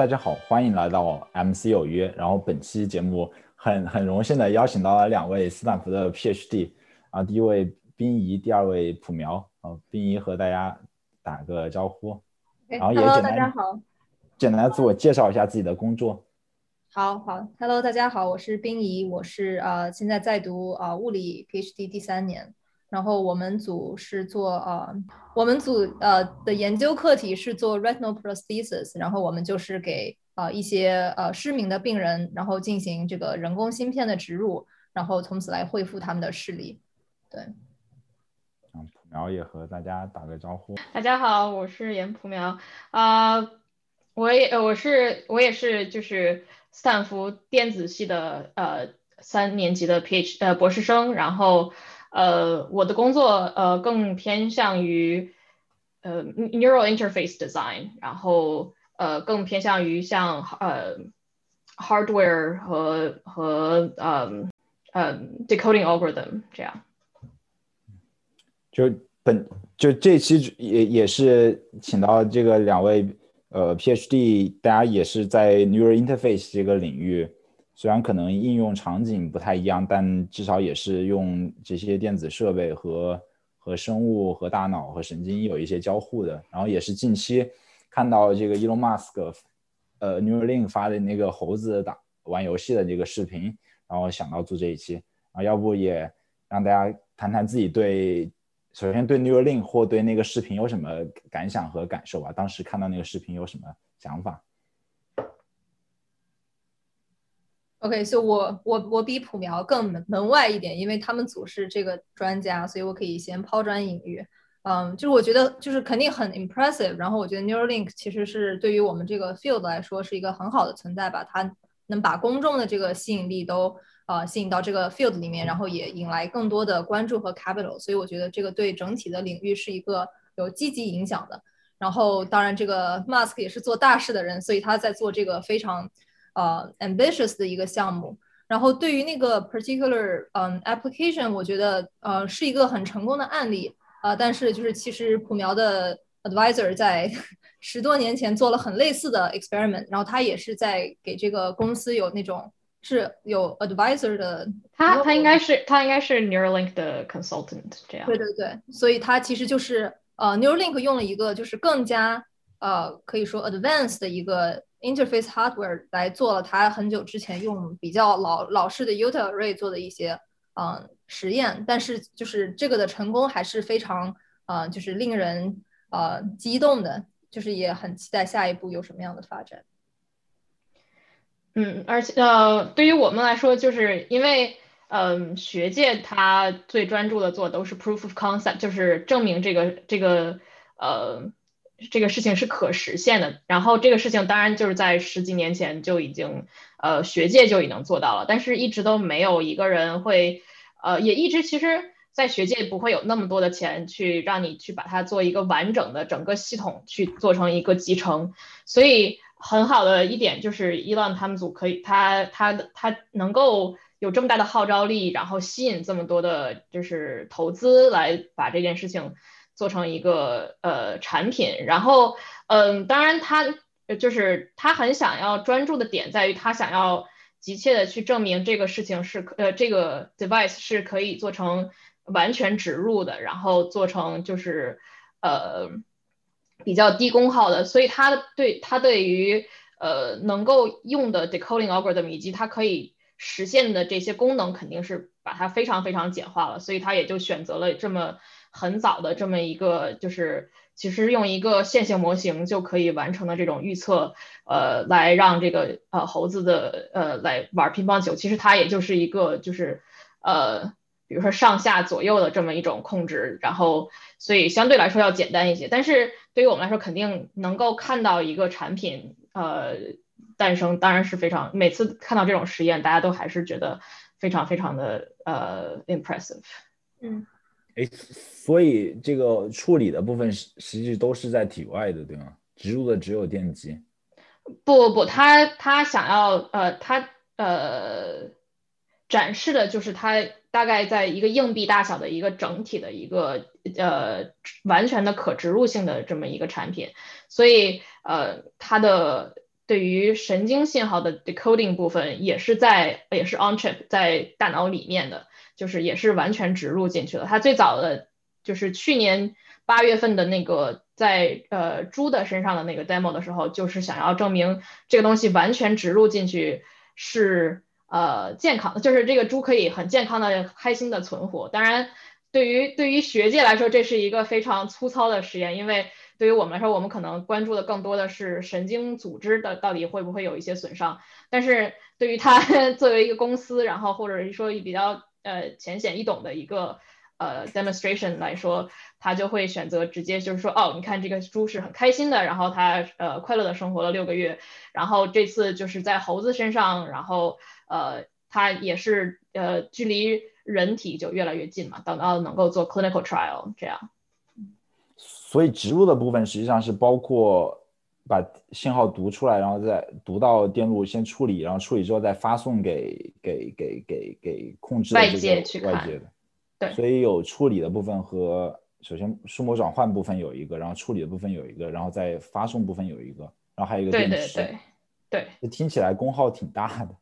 大家好，欢迎来到 MC 有约。然后本期节目很很荣幸的邀请到了两位斯坦福的 PhD 啊，第一位冰怡，第二位朴苗。啊，冰怡和大家打个招呼，然后也简单大家好，简单自我介绍一下自己的工作。好好，Hello，大家好，我是冰怡，我是呃现在在读啊物理 PhD 第三年。然后我们组是做呃，我们组呃的研究课题是做 retinal prosthesis，然后我们就是给呃一些呃失明的病人，然后进行这个人工芯片的植入，然后从此来恢复他们的视力。对。嗯，朴苗也和大家打个招呼。大家好，我是严朴苗啊，我也我是我也是就是斯坦福电子系的呃三年级的 PH 呃博士生，然后。呃，我的工作呃更偏向于呃 neural interface design，然后呃更偏向于像呃 hardware 和和呃呃 decoding algorithm 这样。就本就这期也也是请到这个两位呃 PhD，大家也是在 neural interface 这个领域。虽然可能应用场景不太一样，但至少也是用这些电子设备和和生物和大脑和神经有一些交互的。然后也是近期看到这个 Elon Musk，呃，Neuralink 发的那个猴子打玩游戏的这个视频，然后想到做这一期。啊，要不也让大家谈谈自己对，首先对 Neuralink 或对那个视频有什么感想和感受吧？当时看到那个视频有什么想法？OK，所以我我我比朴苗更门门外一点，因为他们组是这个专家，所以我可以先抛砖引玉。嗯，就是我觉得就是肯定很 impressive，然后我觉得 Neuralink 其实是对于我们这个 field 来说是一个很好的存在吧，它能把公众的这个吸引力都呃吸引到这个 field 里面，然后也引来更多的关注和 capital，所以我觉得这个对整体的领域是一个有积极影响的。然后当然这个 Musk 也是做大事的人，所以他在做这个非常。呃，ambitious 的一个项目，然后对于那个 particular 嗯 application，我觉得呃是一个很成功的案例。呃，但是就是其实普苗的 advisor 在 十多年前做了很类似的 experiment，然后他也是在给这个公司有那种是有 advisor 的，他他应该是他应该是 Neuralink 的 consultant 这样，对对对，所以他其实就是呃 Neuralink 用了一个就是更加呃可以说 advanced 的一个。Interface hardware 来做了他很久之前用比较老老式的 Uta Array 做的一些嗯实验，但是就是这个的成功还是非常呃就是令人呃激动的，就是也很期待下一步有什么样的发展。嗯，而且呃对于我们来说，就是因为嗯学界他最专注的做都是 proof of concept，就是证明这个这个呃。这个事情是可实现的，然后这个事情当然就是在十几年前就已经，呃，学界就已经做到了，但是一直都没有一个人会，呃，也一直其实，在学界不会有那么多的钱去让你去把它做一个完整的整个系统去做成一个集成，所以很好的一点就是伊朗他们组可以，他他他能够有这么大的号召力，然后吸引这么多的就是投资来把这件事情。做成一个呃产品，然后嗯，当然他就是他很想要专注的点在于他想要急切的去证明这个事情是呃这个 device 是可以做成完全植入的，然后做成就是呃比较低功耗的，所以他对他对于呃能够用的 decoding algorithm 以及它可以实现的这些功能肯定是把它非常非常简化了，所以他也就选择了这么。很早的这么一个，就是其实用一个线性模型就可以完成的这种预测，呃，来让这个呃猴子的呃来玩乒乓球，其实它也就是一个就是呃，比如说上下左右的这么一种控制，然后所以相对来说要简单一些，但是对于我们来说，肯定能够看到一个产品呃诞生，当然是非常每次看到这种实验，大家都还是觉得非常非常的呃 impressive，嗯。哎，所以这个处理的部分实实际都是在体外的，对吗？植入的只有电极。不不不，他他想要呃，他呃展示的就是他大概在一个硬币大小的一个整体的一个呃完全的可植入性的这么一个产品，所以呃它的对于神经信号的 decoding 部分也是在也是 on chip 在大脑里面的，就是也是完全植入进去了。它最早的就是去年八月份的那个在呃猪的身上的那个 demo 的时候，就是想要证明这个东西完全植入进去是呃健康，就是这个猪可以很健康的、开心的存活。当然，对于对于学界来说，这是一个非常粗糙的实验，因为。对于我们来说，我们可能关注的更多的是神经组织的到底会不会有一些损伤。但是对于它 作为一个公司，然后或者说比较呃浅显易懂的一个呃 demonstration 来说，他就会选择直接就是说，哦，你看这个猪是很开心的，然后它呃快乐的生活了六个月，然后这次就是在猴子身上，然后呃它也是呃距离人体就越来越近嘛，等到能够做 clinical trial 这样。所以植入的部分实际上是包括把信号读出来，然后再读到电路先处理，然后处理之后再发送给给给给给控制外界去外界的。对，所以有处理的部分和首先数模转换部分有一个，然后处理的部分有一个，然后再发送部分有一个，然后还有一个电池。对对对对。听起来功耗挺大的。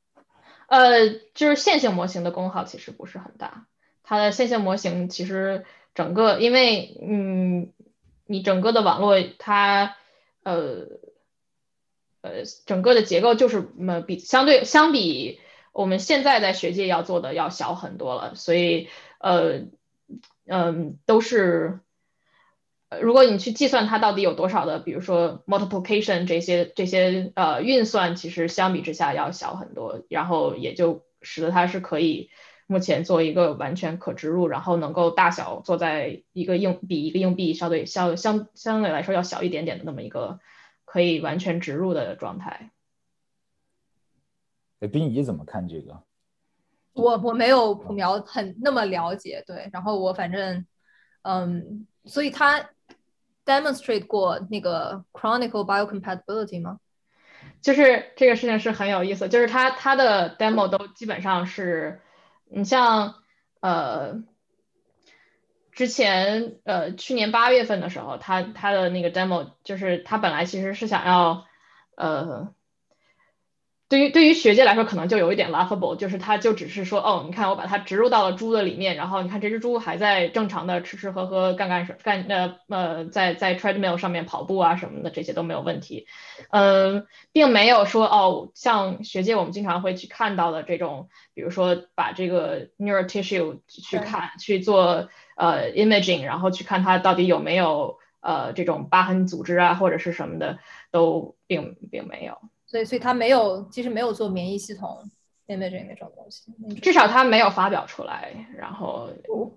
呃，就是线性模型的功耗其实不是很大，它的线性模型其实整个因为嗯。你整个的网络，它，呃，呃，整个的结构就是，呃，比相对相比我们现在在学界要做的要小很多了，所以，呃，嗯，都是，如果你去计算它到底有多少的，比如说 multiplication 这些这些呃运算，其实相比之下要小很多，然后也就使得它是可以。目前做一个完全可植入，然后能够大小坐在一个硬比一个硬币相对相相相对来说要小一点点的那么一个可以完全植入的状态。哎，冰姨怎么看这个？我我没有普苗很那么了解，对，然后我反正嗯，所以他 demonstrate 过那个 chronicle biocompatibility 吗？就是这个事情是很有意思，就是他他的 demo 都基本上是。你像呃，之前呃去年八月份的时候，他他的那个 demo 就是他本来其实是想要呃。对于对于学界来说，可能就有一点 laughable，就是他就只是说，哦，你看我把它植入到了猪的里面，然后你看这只猪还在正常的吃吃喝喝干干干呃呃在在 treadmill 上面跑步啊什么的，这些都没有问题，嗯，并没有说哦，像学界我们经常会去看到的这种，比如说把这个 neural tissue 去看去做呃 imaging，然后去看它到底有没有呃这种疤痕组织啊或者是什么的，都并并没有。所以，所以他没有，其实没有做免疫系统 imaging 那种东西，至少他没有发表出来。然后，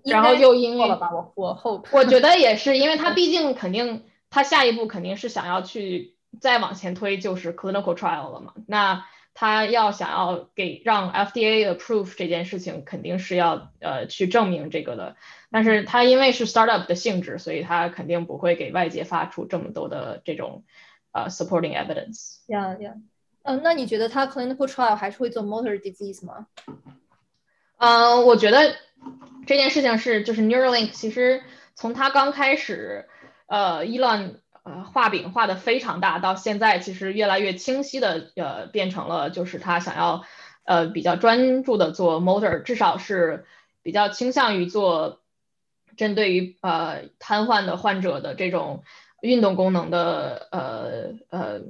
然后又因为我我后，我觉得也是，因为他毕竟肯定，他下一步肯定是想要去再往前推，就是 clinical trial 了嘛。那他要想要给让 FDA approve 这件事情，肯定是要呃去证明这个的。但是他因为是 startup 的性质，所以他肯定不会给外界发出这么多的这种。呃，supporting evidence。Yeah, yeah。嗯，那你觉得他 clinical trial 还是会做 motor disease 吗？嗯，我觉得这件事情是，就是 Neuralink 其实从他刚开始，呃，Elon 呃画饼画的非常大，到现在其实越来越清晰的，呃，变成了就是他想要呃比较专注的做 motor，至少是比较倾向于做针对于呃瘫痪的患者的这种。运动功能的呃呃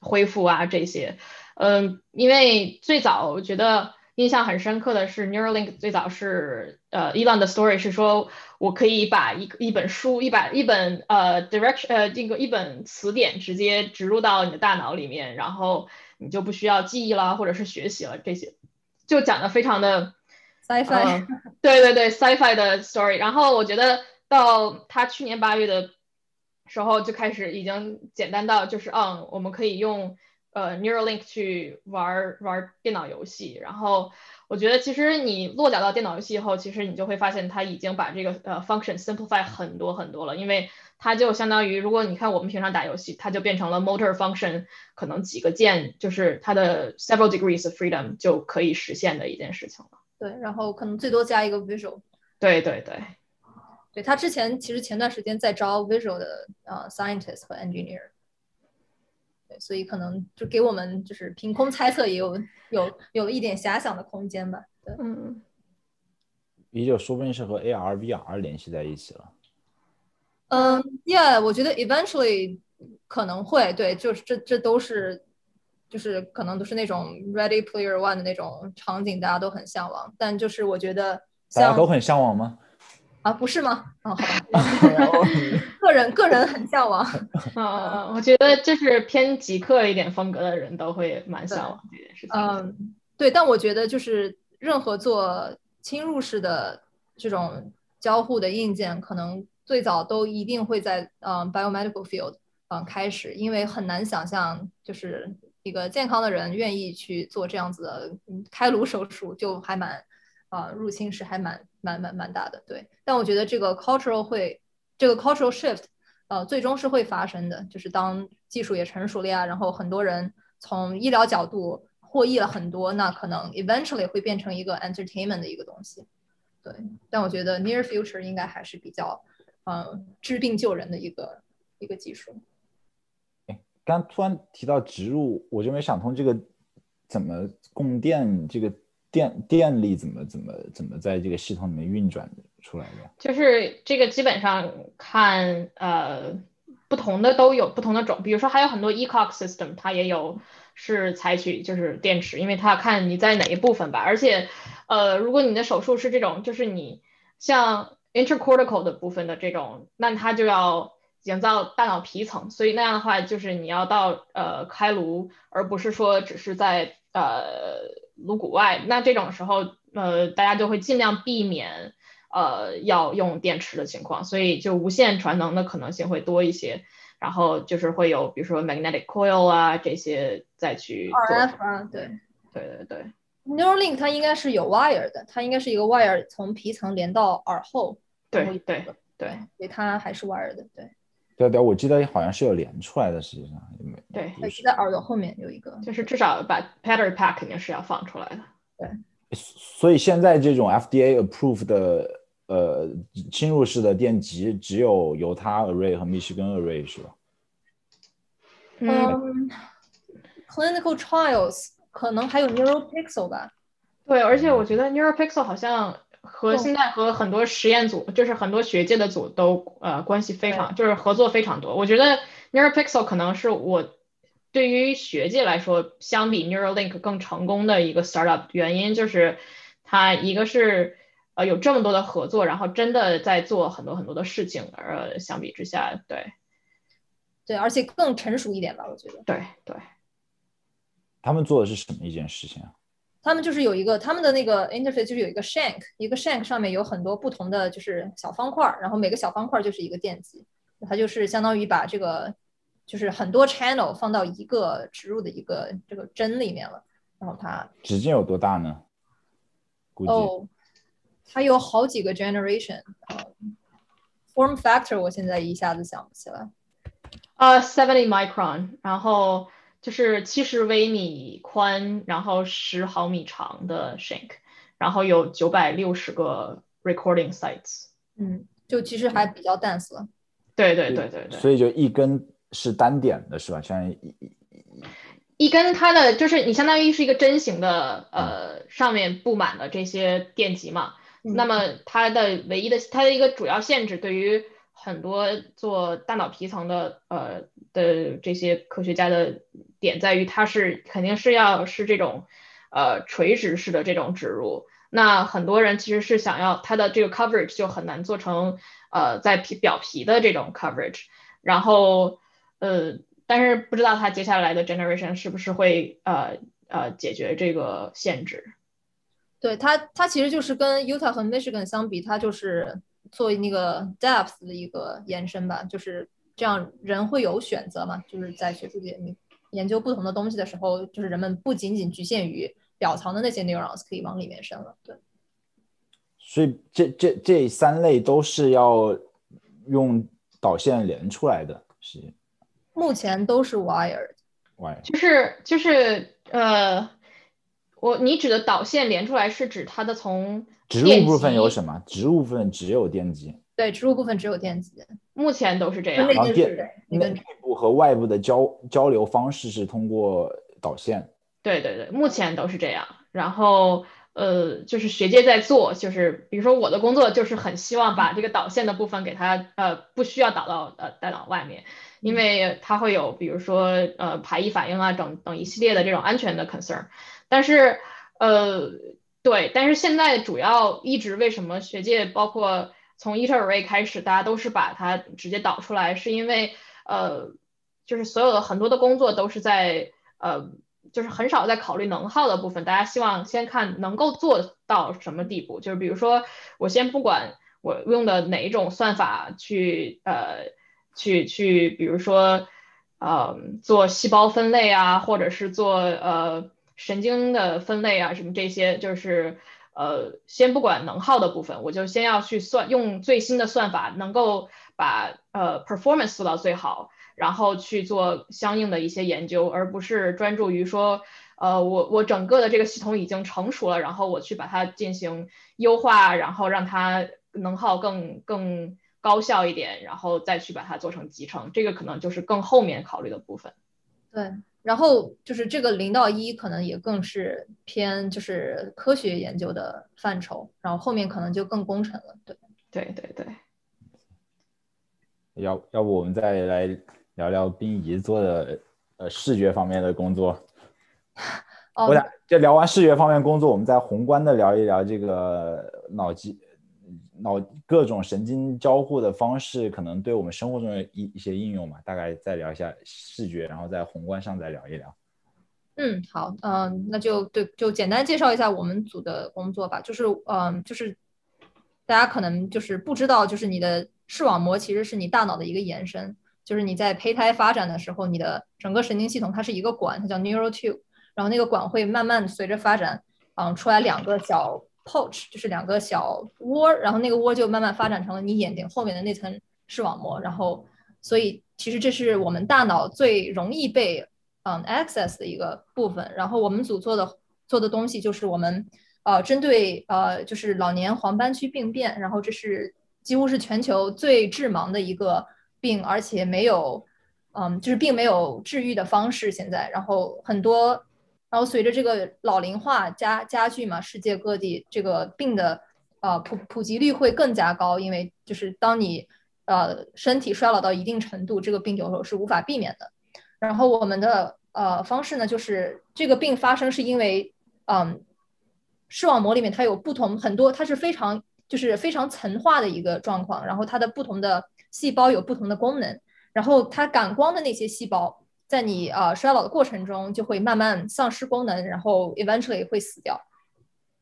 恢复啊这些，嗯，因为最早我觉得印象很深刻的是 Neuralink 最早是呃 Elon 的 story 是说我可以把一一本书一把一本呃 direction 呃这个一本词典直接植入到你的大脑里面，然后你就不需要记忆了或者是学习了这些，就讲的非常的 sci-fi，对对对 sci-fi 的 story，然后我觉得到他去年八月的。时候就开始已经简单到就是嗯，我们可以用呃 Neuralink 去玩玩电脑游戏。然后我觉得其实你落脚到电脑游戏以后，其实你就会发现它已经把这个呃 function simplify 很多很多了。因为它就相当于如果你看我们平常打游戏，它就变成了 motor function，可能几个键就是它的 several degrees of freedom 就可以实现的一件事情了。对，然后可能最多加一个 visual。对对对。对他之前其实前段时间在招 visual 的呃 scientist 和 engineer，对，所以可能就给我们就是凭空猜测也有有有一点遐想的空间吧。对，嗯，也就说不定是和 AR、VR 联系在一起了。嗯，Yeah，我觉得 eventually 可能会对，就是这这都是就是可能都是那种 Ready Player One 的那种场景，大家都很向往。但就是我觉得大家都很向往吗？啊，不是吗？哦，好吧，个人个人很向往。嗯嗯嗯，我觉得就是偏极客一点风格的人都会蛮向往这件事情。嗯，对，但我觉得就是任何做侵入式的这种交互的硬件，可能最早都一定会在嗯 biomedical field 嗯开始，因为很难想象就是一个健康的人愿意去做这样子的嗯开颅手术，就还蛮啊、入侵是还蛮蛮蛮蛮大的。对，但我觉得这个 cultural 会这个 cultural shift 呃，最终是会发生的，就是当技术也成熟了呀，然后很多人从医疗角度获益了很多，那可能 eventually 会变成一个 entertainment 的一个东西。对，但我觉得 near future 应该还是比较，嗯，治病救人的一个一个技术。刚突然提到植入，我就没想通这个怎么供电，这个电电力怎么怎么怎么在这个系统里面运转出来的？就是这个基本上看呃不同的都有不同的种，比如说还有很多 ecosystem 它也有是采取就是电池，因为它要看你在哪一部分吧。而且呃，如果你的手术是这种，就是你像 intercortical 的部分的这种，那它就要营造大脑皮层，所以那样的话就是你要到呃开颅，而不是说只是在呃颅骨外。那这种时候呃大家就会尽量避免。呃，要用电池的情况，所以就无线传能的可能性会多一些。然后就是会有，比如说 magnetic coil 啊这些再去做。RF 啊，对对对对，，Neuralink 它应该是有 wire 的，它应该是一个 wire 从皮层连到耳后对对对所以它还是 wire 的，对，对对，我记得好像是有连出来的，实际上也没对不是在耳朵后面有一个，就是至少把 battery pack 肯定是要放出来的。对所以现在这种 FDA approved 的呃侵入式的电极，只有犹他 array 和密歇根 array 是吧？嗯，嗯，clinical trials 可能还有 NeuroPixel 吧，对，而且我觉得 NeuroPixel 好像和嗯现在和很多实验组，就是很多学界的组都呃关系非常，就是合作非常多。我觉得 NeuroPixel 可能是我对于学界来说，相比 Neuralink 更成功的一个 startup 原因，就是它一个是呃有这么多的合作，然后真的在做很多很多的事情，而，相比之下，对对，而且更成熟一点吧，我觉得。对对，他们做的是什么一件事情啊？他们就是有一个他们的那个 interface 就是有一个 shank，一个 shank 上面有很多不同的就是小方块儿，然后每个小方块儿就是一个电极，它就是相当于把这个就是很多 channel 放到一个植入的一个这个针里面了，然后它直径有多大呢？估计、哦，它有好几个 generation，呃，form factor 我现在一下子想不起来。呃，seventy micron，然后就是七十微米宽，然后十毫米长的 shank，然后有九百六十个 recording sites。嗯，就其实还比较 dense 了。对对对对对，所以就一根是单点的是吧？像一一一根它的就是你相当于是一个针形的，呃，上面布满了这些电极嘛。嗯那么它的唯一的它的一个主要限制，对于很多做大脑皮层的呃的这些科学家的点在于，它是肯定是要是这种呃垂直式的这种植入。那很多人其实是想要它的这个 coverage 就很难做成呃在皮表皮的这种 coverage，然后呃，但是不知道它接下来的 generation 是不是会呃呃解决这个限制。对它，它其实就是跟 Utah 和 Michigan 相比，它就是作为那个 depth 的一个延伸吧，就是这样人会有选择嘛，就是在学术界你研究不同的东西的时候，就是人们不仅仅局限于表层的那些 neurons 可以往里面伸了。对，所以这这这三类都是要用导线连出来的，是目前都是 wired。why？就是就是呃，我你指的导线连出来是指它的从植物部分有什么？植物部分只有电极。对，植物部分只有电极。目前都是这样。那然后电内内部和外部的交交流方式是通过导线。对对对，目前都是这样。然后呃，就是学界在做，就是比如说我的工作就是很希望把这个导线的部分给它呃不需要导到呃带到外面，因为它会有比如说呃排异反应啊等等一系列的这种安全的 concern。但是呃对，但是现在主要一直为什么学界包括从 e t r array 开始，大家都是把它直接导出来，是因为呃就是所有的很多的工作都是在呃。就是很少在考虑能耗的部分，大家希望先看能够做到什么地步。就是比如说，我先不管我用的哪一种算法去呃去去，比如说呃做细胞分类啊，或者是做呃神经的分类啊，什么这些，就是呃先不管能耗的部分，我就先要去算用最新的算法，能够把呃 performance 做到最好。然后去做相应的一些研究，而不是专注于说，呃，我我整个的这个系统已经成熟了，然后我去把它进行优化，然后让它能耗更更高效一点，然后再去把它做成集成，这个可能就是更后面考虑的部分。对，然后就是这个零到一可能也更是偏就是科学研究的范畴，然后后面可能就更工程了。对，对对对。要要不我们再来。聊聊冰怡做的呃视觉方面的工作。我想，这聊完视觉方面工作，我们再宏观的聊一聊这个脑机脑各种神经交互的方式，可能对我们生活中的一一些应用嘛。大概再聊一下视觉，然后在宏观上再聊一聊。嗯，好，嗯，那就对，就简单介绍一下我们组的工作吧。就是，嗯，就是大家可能就是不知道，就是你的视网膜其实是你大脑的一个延伸。就是你在胚胎发展的时候，你的整个神经系统它是一个管，它叫 neural tube，然后那个管会慢慢随着发展，嗯，出来两个小 pouch，就是两个小窝，然后那个窝就慢慢发展成了你眼睛后面的那层视网膜，然后所以其实这是我们大脑最容易被嗯 access 的一个部分。然后我们组做的做的东西就是我们呃针对呃就是老年黄斑区病变，然后这是几乎是全球最致盲的一个。病，而且没有，嗯，就是并没有治愈的方式。现在，然后很多，然后随着这个老龄化加加剧嘛，世界各地这个病的呃普普及率会更加高，因为就是当你呃身体衰老到一定程度，这个病有时候是无法避免的。然后我们的呃方式呢，就是这个病发生是因为，嗯，视网膜里面它有不同很多，它是非常就是非常层化的一个状况，然后它的不同的。细胞有不同的功能，然后它感光的那些细胞，在你呃衰老的过程中就会慢慢丧失功能，然后 eventually 会死掉。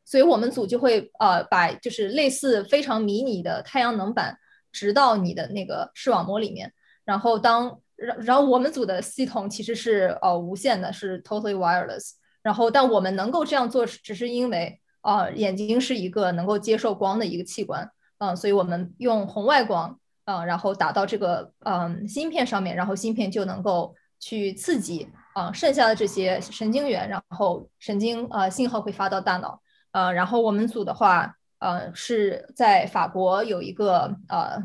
所以我们组就会呃把就是类似非常迷你的太阳能板植到你的那个视网膜里面，然后当然然后我们组的系统其实是呃无线的，是 totally wireless。然后但我们能够这样做，只是因为呃眼睛是一个能够接受光的一个器官，嗯，所以我们用红外光。嗯，然后打到这个嗯芯片上面，然后芯片就能够去刺激啊剩下的这些神经元，然后神经呃信号会发到大脑。呃，然后我们组的话，呃是在法国有一个呃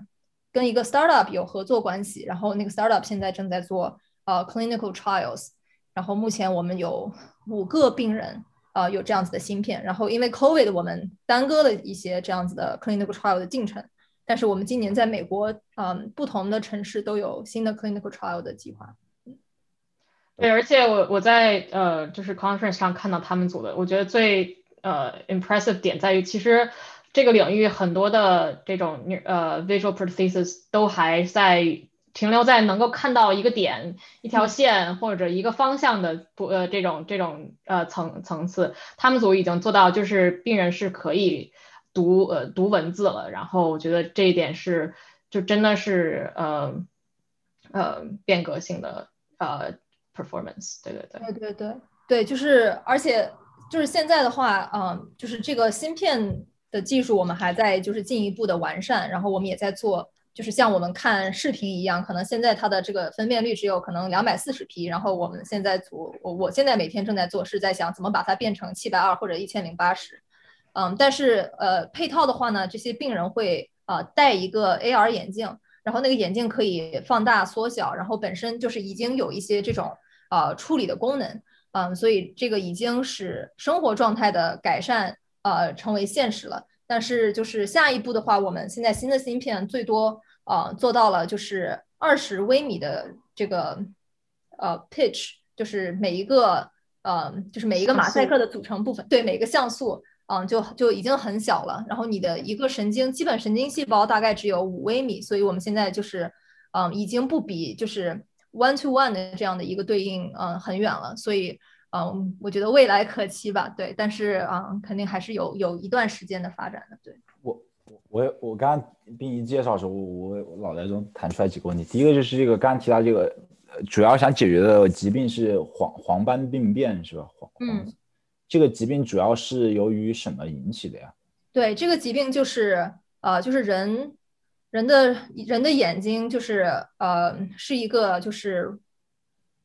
跟一个 startup 有合作关系，然后那个 startup 现在正在做呃 clinical trials，然后目前我们有五个病人呃有这样子的芯片，然后因为 COVID 我们耽搁了一些这样子的 clinical trial 的进程。但是我们今年在美国，嗯，不同的城市都有新的 clinical trial 的计划。对，而且我我在呃就是 conference 上看到他们组的，我觉得最呃 impressive 点在于，其实这个领域很多的这种呃 visual prosthesis 都还在停留在能够看到一个点、一条线或者一个方向的不呃这种这种呃层层次，他们组已经做到就是病人是可以。读呃读文字了，然后我觉得这一点是就真的是呃呃变革性的呃 performance，对对对对对对对，就是而且就是现在的话，嗯，就是这个芯片的技术我们还在就是进一步的完善，然后我们也在做，就是像我们看视频一样，可能现在它的这个分辨率只有可能两百四十 P，然后我们现在组我我现在每天正在做，是在想怎么把它变成七百二或者一千零八十。嗯，但是呃，配套的话呢，这些病人会呃戴一个 AR 眼镜，然后那个眼镜可以放大缩小，然后本身就是已经有一些这种呃处理的功能，嗯，所以这个已经使生活状态的改善呃成为现实了。但是就是下一步的话，我们现在新的芯片最多呃做到了就是二十微米的这个呃 pitch，就是每一个呃就是每一个马赛克的组成部分，对每个像素。嗯，就就已经很小了。然后你的一个神经基本神经细胞大概只有五微米，所以我们现在就是，嗯，已经不比就是 one to one 的这样的一个对应，嗯，很远了。所以，嗯，我觉得未来可期吧。对，但是，嗯，肯定还是有有一段时间的发展的。对我，我我刚刚冰仪介绍的时候，我我脑袋中弹出来几个问题。第一个就是这个刚刚提到这个，主要想解决的疾病是黄黄斑病变，是吧？黄嗯。这个疾病主要是由于什么引起的呀？对，这个疾病就是呃，就是人人的人的眼睛就是呃，是一个就是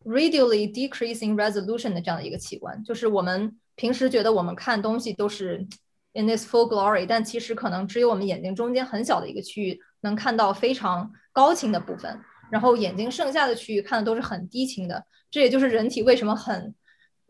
radially decreasing resolution 的这样的一个器官。就是我们平时觉得我们看东西都是 in this full glory，但其实可能只有我们眼睛中间很小的一个区域能看到非常高清的部分，然后眼睛剩下的区域看的都是很低清的。这也就是人体为什么很。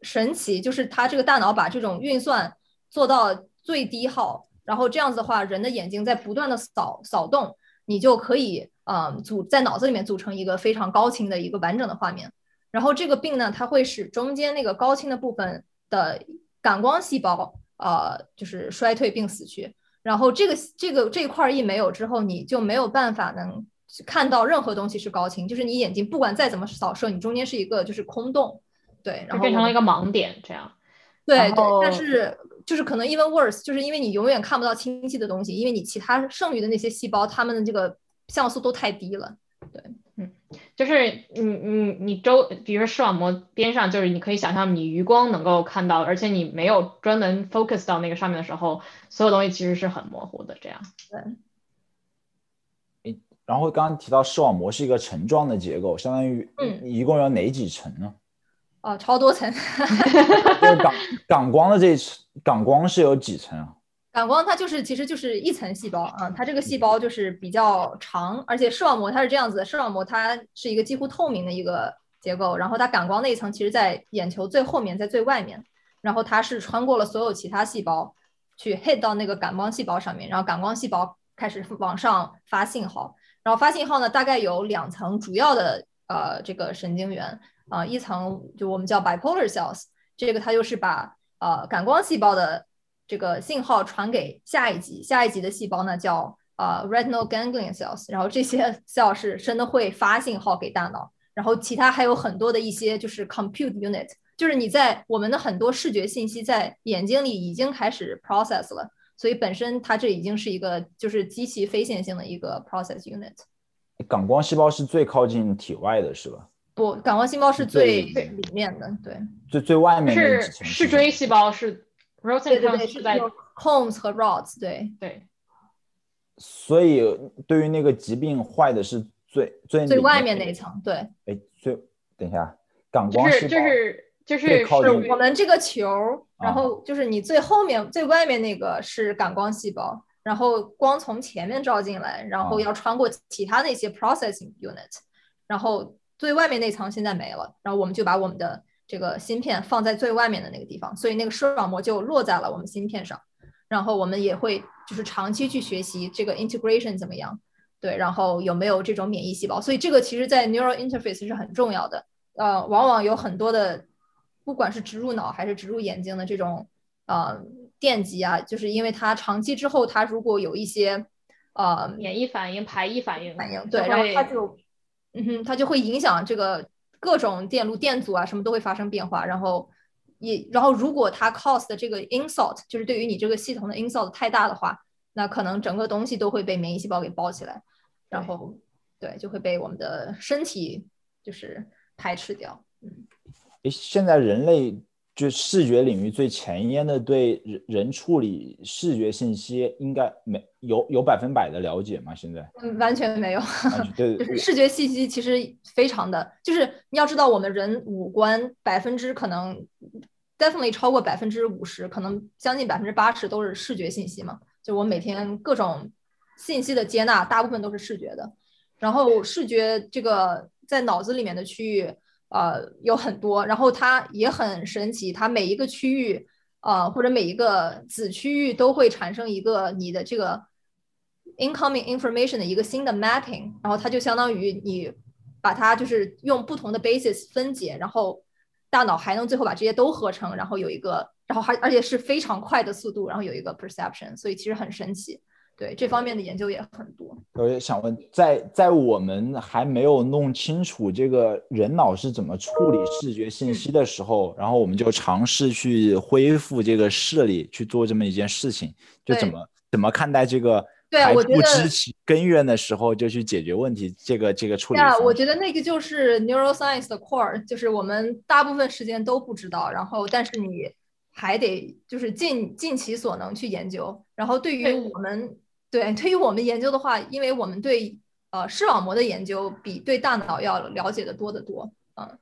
神奇就是它这个大脑把这种运算做到最低耗，然后这样子的话，人的眼睛在不断的扫扫动，你就可以嗯组在脑子里面组成一个非常高清的一个完整的画面。然后这个病呢，它会使中间那个高清的部分的感光细胞呃就是衰退并死去。然后这个这个这一块一没有之后，你就没有办法能看到任何东西是高清，就是你眼睛不管再怎么扫射，你中间是一个就是空洞。对，然后变成了一个盲点，这样。对对，但是就是可能 even worse，就是因为你永远看不到清晰的东西，因为你其他剩余的那些细胞，它们的这个像素都太低了。对，嗯，就是你你你周，比如说视网膜边上，就是你可以想象你余光能够看到，而且你没有专门 focus 到那个上面的时候，所有东西其实是很模糊的。这样。对。然后刚刚提到视网膜是一个层状的结构，相当于嗯，一共有哪几层呢？哦，超多层。感感光的这一层，感光是有几层啊？感光它就是其实就是一层细胞啊，它这个细胞就是比较长，而且视网膜它是这样子的，视网膜它是一个几乎透明的一个结构，然后它感光那一层其实在眼球最后面，在最外面，然后它是穿过了所有其他细胞去 hit 到那个感光细胞上面，然后感光细胞开始往上发信号，然后发信号呢大概有两层主要的呃这个神经元。啊，一层就我们叫 bipolar cells，这个它就是把呃感光细胞的这个信号传给下一级，下一级的细胞呢叫呃 retinal ganglion cells，然后这些 cell 是真的会发信号给大脑，然后其他还有很多的一些就是 compute unit，就是你在我们的很多视觉信息在眼睛里已经开始 process 了，所以本身它这已经是一个就是极其非线性的一个 process unit。感光细胞是最靠近体外的是吧？不，感光细胞是最里面的，对，最最外面是视锥细胞是 rods 是在 cones 和 rods，对对。所以对于那个疾病坏的是最最最外面那一层，对。哎，最等一下，感光细胞就是就是是我们这个球，然后就是你最后面最外面那个是感光细胞，然后光从前面照进来，然后要穿过其他那些 processing unit，然后。最外面那层现在没了，然后我们就把我们的这个芯片放在最外面的那个地方，所以那个视网膜就落在了我们芯片上。然后我们也会就是长期去学习这个 integration 怎么样，对，然后有没有这种免疫细胞。所以这个其实在 neural interface 是很重要的。呃，往往有很多的，不管是植入脑还是植入眼睛的这种呃电极啊，就是因为它长期之后，它如果有一些呃免疫反应、排异反应反应，对，然后它就。嗯哼，它就会影响这个各种电路电阻啊，什么都会发生变化。然后也，然后如果它 cause 的这个 insult，就是对于你这个系统的 insult 太大的话，那可能整个东西都会被免疫细胞给包起来，然后对，就会被我们的身体就是排斥掉。嗯，诶，现在人类。就视觉领域最前沿的，对人人处理视觉信息应该没有有百分百的了解吗？现在嗯，完全没有。对，就是视觉信息其实非常的，就是你要知道，我们人五官百分之可能 definitely 超过百分之五十，可能将近百分之八十都是视觉信息嘛。就我每天各种信息的接纳，大部分都是视觉的。然后视觉这个在脑子里面的区域，呃，有很多，然后它也很神奇，它每一个区域，呃，或者每一个子区域都会产生一个你的这个 incoming information 的一个新的 mapping，然后它就相当于你把它就是用不同的 basis 分解，然后大脑还能最后把这些都合成，然后有一个，然后还而且是非常快的速度，然后有一个 perception，所以其实很神奇。对这方面的研究也很多。我也想问，在在我们还没有弄清楚这个人脑是怎么处理视觉信息的时候，然后我们就尝试去恢复这个视力，去做这么一件事情，就怎么怎么看待这个还不知其根源的时候就去解决问题，这个这个处理。啊，我觉得那个就是 neuroscience 的 core，就是我们大部分时间都不知道，然后但是你还得就是尽尽其所能去研究，然后对于我们。对，对于我们研究的话，因为我们对呃视网膜的研究比对大脑要了解的多得多，嗯，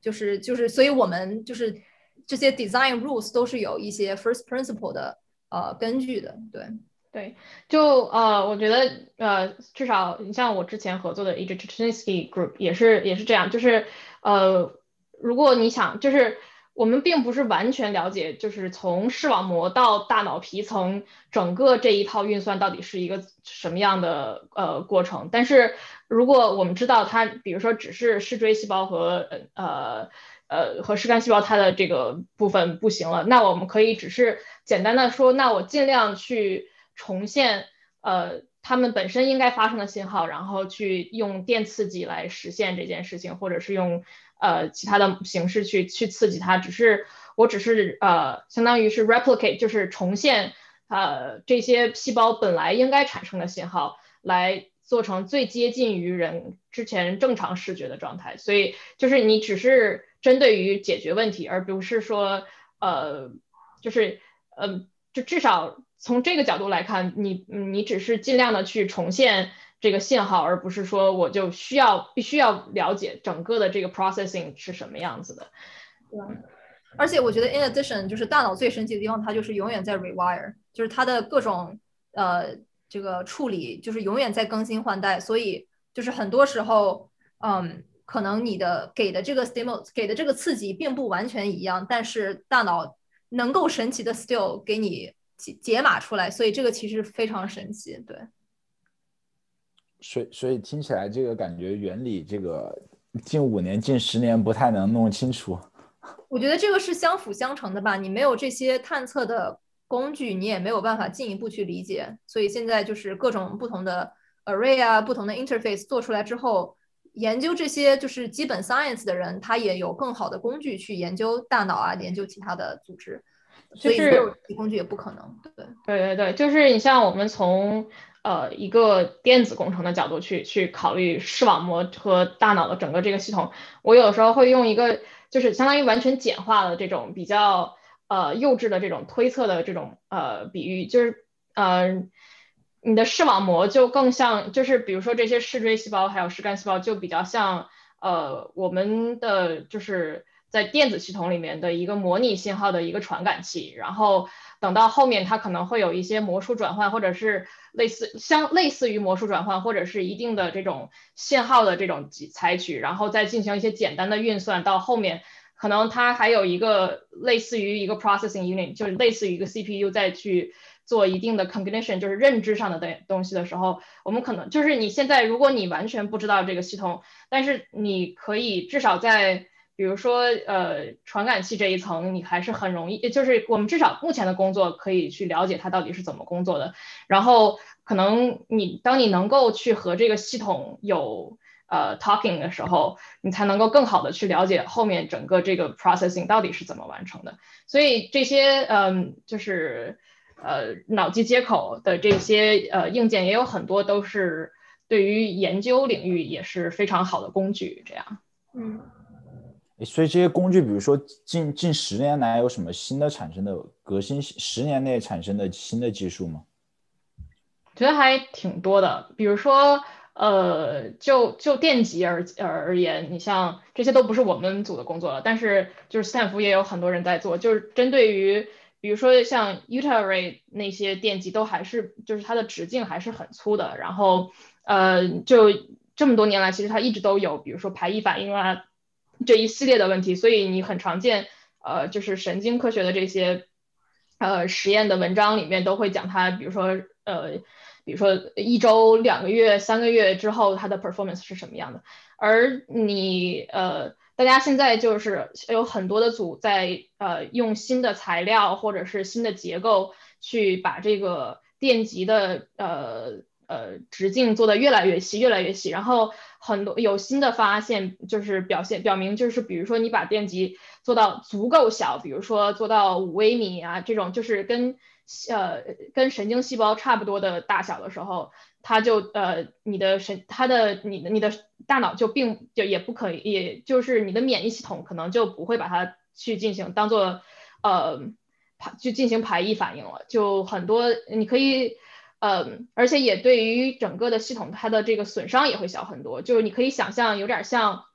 就是就是，所以我们就是这些 design rules 都是有一些 first principle 的呃根据的，对对，就呃，我觉得呃，至少你像我之前合作的 e g t c h i n s k y Group 也是也是这样，就是呃，如果你想就是。我们并不是完全了解，就是从视网膜到大脑皮层整个这一套运算到底是一个什么样的呃过程。但是如果我们知道它，比如说只是视锥细胞和呃呃和视杆细胞它的这个部分不行了，那我们可以只是简单的说，那我尽量去重现呃它们本身应该发生的信号，然后去用电刺激来实现这件事情，或者是用。呃，其他的形式去去刺激它，只是我只是呃，相当于是 replicate，就是重现呃这些细胞本来应该产生的信号，来做成最接近于人之前正常视觉的状态。所以就是你只是针对于解决问题，而不是说呃，就是呃，就至少从这个角度来看，你你只是尽量的去重现。这个信号，而不是说我就需要必须要了解整个的这个 processing 是什么样子的。对，而且我觉得 in addition，就是大脑最神奇的地方，它就是永远在 rewire，就是它的各种呃这个处理就是永远在更新换代，所以就是很多时候，嗯，可能你的给的这个 stimulus 给的这个刺激并不完全一样，但是大脑能够神奇的 still 给你解解码出来，所以这个其实非常神奇，对。所以，所以听起来这个感觉原理，这个近五年、近十年不太能弄清楚。我觉得这个是相辅相成的吧。你没有这些探测的工具，你也没有办法进一步去理解。所以现在就是各种不同的 array 啊，不同的 interface 做出来之后，研究这些就是基本 science 的人，他也有更好的工具去研究大脑啊，研究其他的组织。所以没有工具也不可能。对对对对，就是你像我们从。呃，一个电子工程的角度去去考虑视网膜和大脑的整个这个系统，我有时候会用一个就是相当于完全简化的这种比较呃幼稚的这种推测的这种呃比喻，就是呃你的视网膜就更像就是比如说这些视锥细胞还有视杆细胞就比较像呃我们的就是在电子系统里面的一个模拟信号的一个传感器，然后。等到后面，它可能会有一些魔术转换，或者是类似相类似于魔术转换，或者是一定的这种信号的这种采取，然后再进行一些简单的运算。到后面，可能它还有一个类似于一个 processing unit，就是类似于一个 CPU，再去做一定的 cognition，就是认知上的东东西的时候，我们可能就是你现在如果你完全不知道这个系统，但是你可以至少在。比如说，呃，传感器这一层，你还是很容易，就是我们至少目前的工作可以去了解它到底是怎么工作的。然后，可能你当你能够去和这个系统有呃 talking 的时候，你才能够更好的去了解后面整个这个 processing 到底是怎么完成的。所以这些，嗯，就是呃脑机接口的这些呃硬件也有很多都是对于研究领域也是非常好的工具。这样，嗯。所以这些工具，比如说近近十年来有什么新的产生的革新？十年内产生的新的技术吗？觉得还挺多的。比如说，呃，就就电极而而而言，你像这些都不是我们组的工作了，但是就是斯坦福也有很多人在做，就是针对于比如说像 u t a Array 那些电极，都还是就是它的直径还是很粗的，然后呃就。这么多年来，其实它一直都有，比如说排异反应啊这一系列的问题，所以你很常见，呃，就是神经科学的这些呃实验的文章里面都会讲它，比如说呃，比如说一周、两个月、三个月之后它的 performance 是什么样的，而你呃。大家现在就是有很多的组在呃用新的材料或者是新的结构去把这个电极的呃呃直径做的越来越细越来越细，然后很多有新的发现就是表现表明就是比如说你把电极做到足够小，比如说做到五微米啊这种就是跟呃跟神经细胞差不多的大小的时候。它就呃，你的神，它的你的你的大脑就并就也不可以，也就是你的免疫系统可能就不会把它去进行当做呃排就进行排异反应了，就很多你可以呃，而且也对于整个的系统它的这个损伤也会小很多，就是你可以想象有点像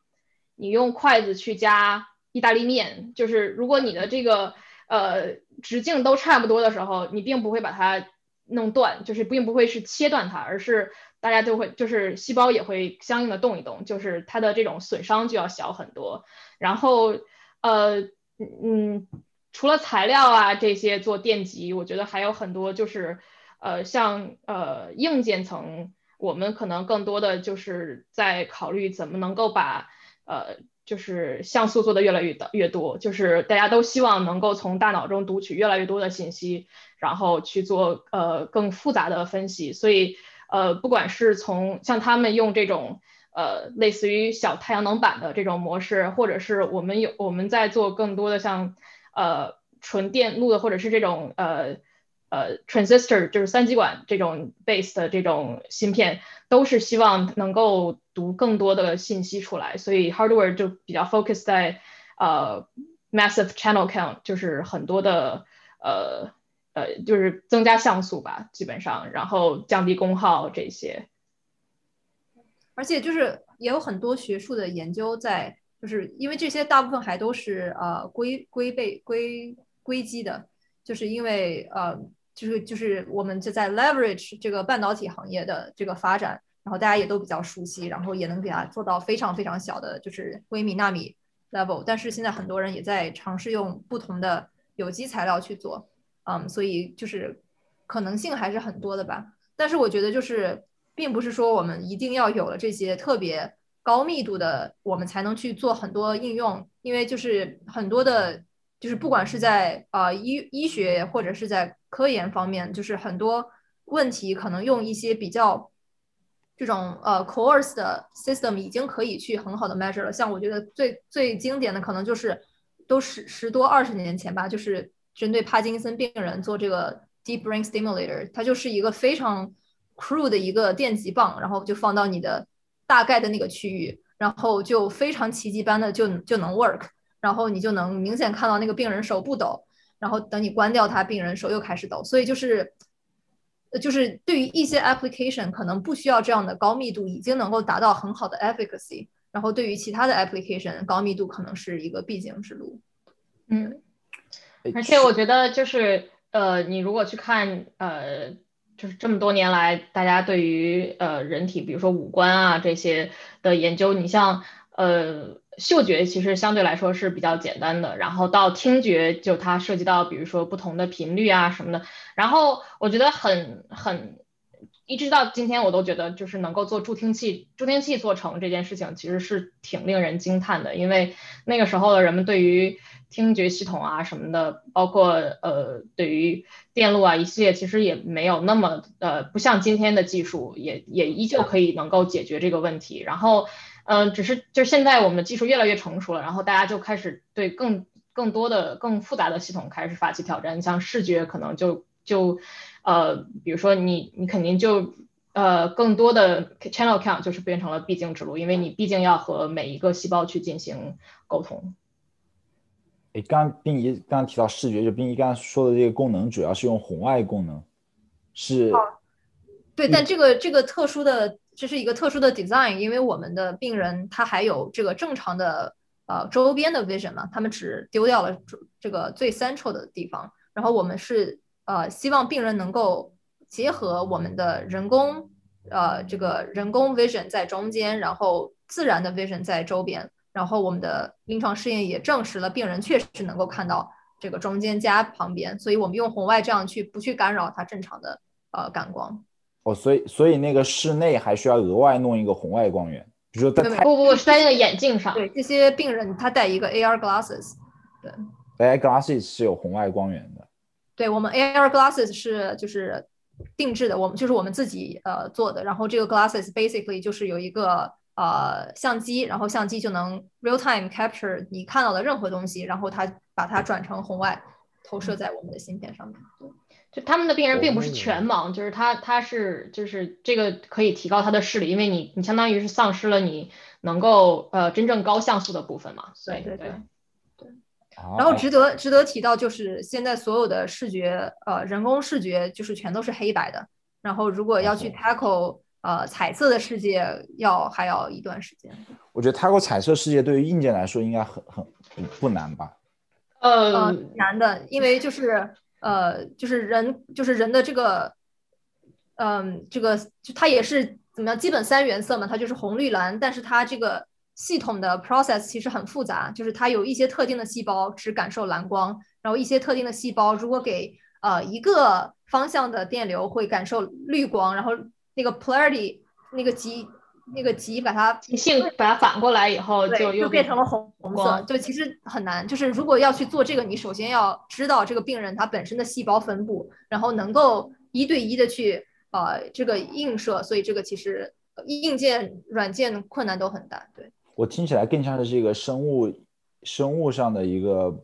你用筷子去夹意大利面，就是如果你的这个呃直径都差不多的时候，你并不会把它。弄断就是并不会是切断它，而是大家就会就是细胞也会相应的动一动，就是它的这种损伤就要小很多。然后呃嗯，除了材料啊这些做电极，我觉得还有很多就是呃像呃硬件层，我们可能更多的就是在考虑怎么能够把呃就是像素做的越来越的越多，就是大家都希望能够从大脑中读取越来越多的信息。然后去做呃更复杂的分析，所以呃不管是从像他们用这种呃类似于小太阳能板的这种模式，或者是我们有我们在做更多的像呃纯电路的，或者是这种呃呃 transistor 就是三极管这种 base 的这种芯片，都是希望能够读更多的信息出来，所以 hardware 就比较 focus 在呃 massive channel count，就是很多的呃。呃，就是增加像素吧，基本上，然后降低功耗这些。而且就是也有很多学术的研究在，就是因为这些大部分还都是呃硅硅背硅硅基的，就是因为呃就是就是我们就在 leverage 这个半导体行业的这个发展，然后大家也都比较熟悉，然后也能给它做到非常非常小的，就是微米纳米 level。但是现在很多人也在尝试用不同的有机材料去做。嗯，所以就是可能性还是很多的吧。但是我觉得就是，并不是说我们一定要有了这些特别高密度的，我们才能去做很多应用。因为就是很多的，就是不管是在啊医医学或者是在科研方面，就是很多问题可能用一些比较这种呃 coarse 的 system 已经可以去很好的 measure 了。像我觉得最最经典的可能就是都十十多二十年前吧，就是。针对帕金森病人做这个 deep brain stimulator，它就是一个非常 crude 的一个电极棒，然后就放到你的大概的那个区域，然后就非常奇迹般的就就能 work，然后你就能明显看到那个病人手不抖，然后等你关掉它，病人手又开始抖。所以就是，就是对于一些 application 可能不需要这样的高密度，已经能够达到很好的 efficacy，然后对于其他的 application，高密度可能是一个必经之路。嗯。而且我觉得就是呃，你如果去看呃，就是这么多年来大家对于呃人体，比如说五官啊这些的研究，你像呃嗅觉其实相对来说是比较简单的，然后到听觉就它涉及到比如说不同的频率啊什么的，然后我觉得很很一直到今天我都觉得就是能够做助听器，助听器做成这件事情其实是挺令人惊叹的，因为那个时候的人们对于听觉系统啊什么的，包括呃对于电路啊一系列，其实也没有那么呃不像今天的技术，也也依旧可以能够解决这个问题。然后嗯，只是就是现在我们的技术越来越成熟了，然后大家就开始对更更多的更复杂的系统开始发起挑战。像视觉可能就就呃比如说你你肯定就呃更多的 channel count 就是变成了必经之路，因为你毕竟要和每一个细胞去进行沟通。哎，刚刚冰怡刚刚提到视觉，就冰怡刚刚说的这个功能，主要是用红外功能，是。对，但这个这个特殊的，这是一个特殊的 design，因为我们的病人他还有这个正常的呃周边的 vision 嘛，他们只丢掉了这个最 central 的地方，然后我们是呃希望病人能够结合我们的人工呃这个人工 vision 在中间，然后自然的 vision 在周边，然后我们的临床试验也证实了病人确实能够看到这个中间加旁边，所以我们用红外这样去不去干扰它正常的呃感光。哦，所以所以那个室内还需要额外弄一个红外光源，比如说在不不不是在那个眼镜上。对，这些病人他戴一个 AR glasses，对，AR glasses 是有红外光源的。对我们 AR glasses 是就是定制的，我们就是我们自己呃做的，然后这个 glasses basically 就是有一个呃相机，然后相机就能 real time capture 你看到的任何东西，然后它把它转成红外投射在我们的芯片上面。对。就他们的病人并不是全盲，就是他他是就是这个可以提高他的视力，因为你你相当于是丧失了你能够呃真正高像素的部分嘛。对对对对。然后值得值得提到就是现在所有的视觉呃人工视觉就是全都是黑白的，然后如果要去 tackle 呃彩色的世界要还要一段时间。我觉得 tackle 彩色世界对于硬件来说应该很很不难吧？呃难的，因为就是。呃，就是人，就是人的这个，嗯，这个就它也是怎么样？基本三原色嘛，它就是红绿蓝。但是它这个系统的 process 其实很复杂，就是它有一些特定的细胞只感受蓝光，然后一些特定的细胞如果给呃一个方向的电流会感受绿光，然后那个 plarity 那个极。那个极把它性把它反过来以后，就又变成了红红色。就其实很难，就是如果要去做这个，你首先要知道这个病人他本身的细胞分布，然后能够一对一的去呃这个映射。所以这个其实硬件、软件困难都很大。对我听起来更像是一个生物生物上的一个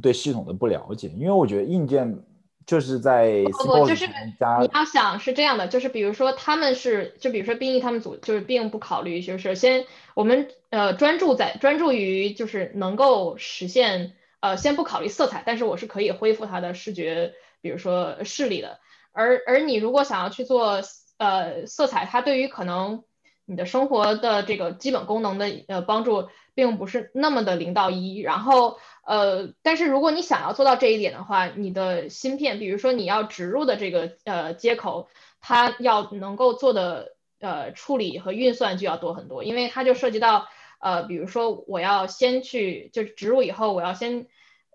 对系统的不了解，因为我觉得硬件。就是在不不就是你要想是这样的，就是比如说他们是就比如说兵役他们组就是并不考虑，就是先我们呃专注在专注于就是能够实现呃先不考虑色彩，但是我是可以恢复他的视觉，比如说视力的。而而你如果想要去做呃色彩，它对于可能你的生活的这个基本功能的呃帮助并不是那么的零到一，然后。呃，但是如果你想要做到这一点的话，你的芯片，比如说你要植入的这个呃接口，它要能够做的呃处理和运算就要多很多，因为它就涉及到呃，比如说我要先去就是植入以后，我要先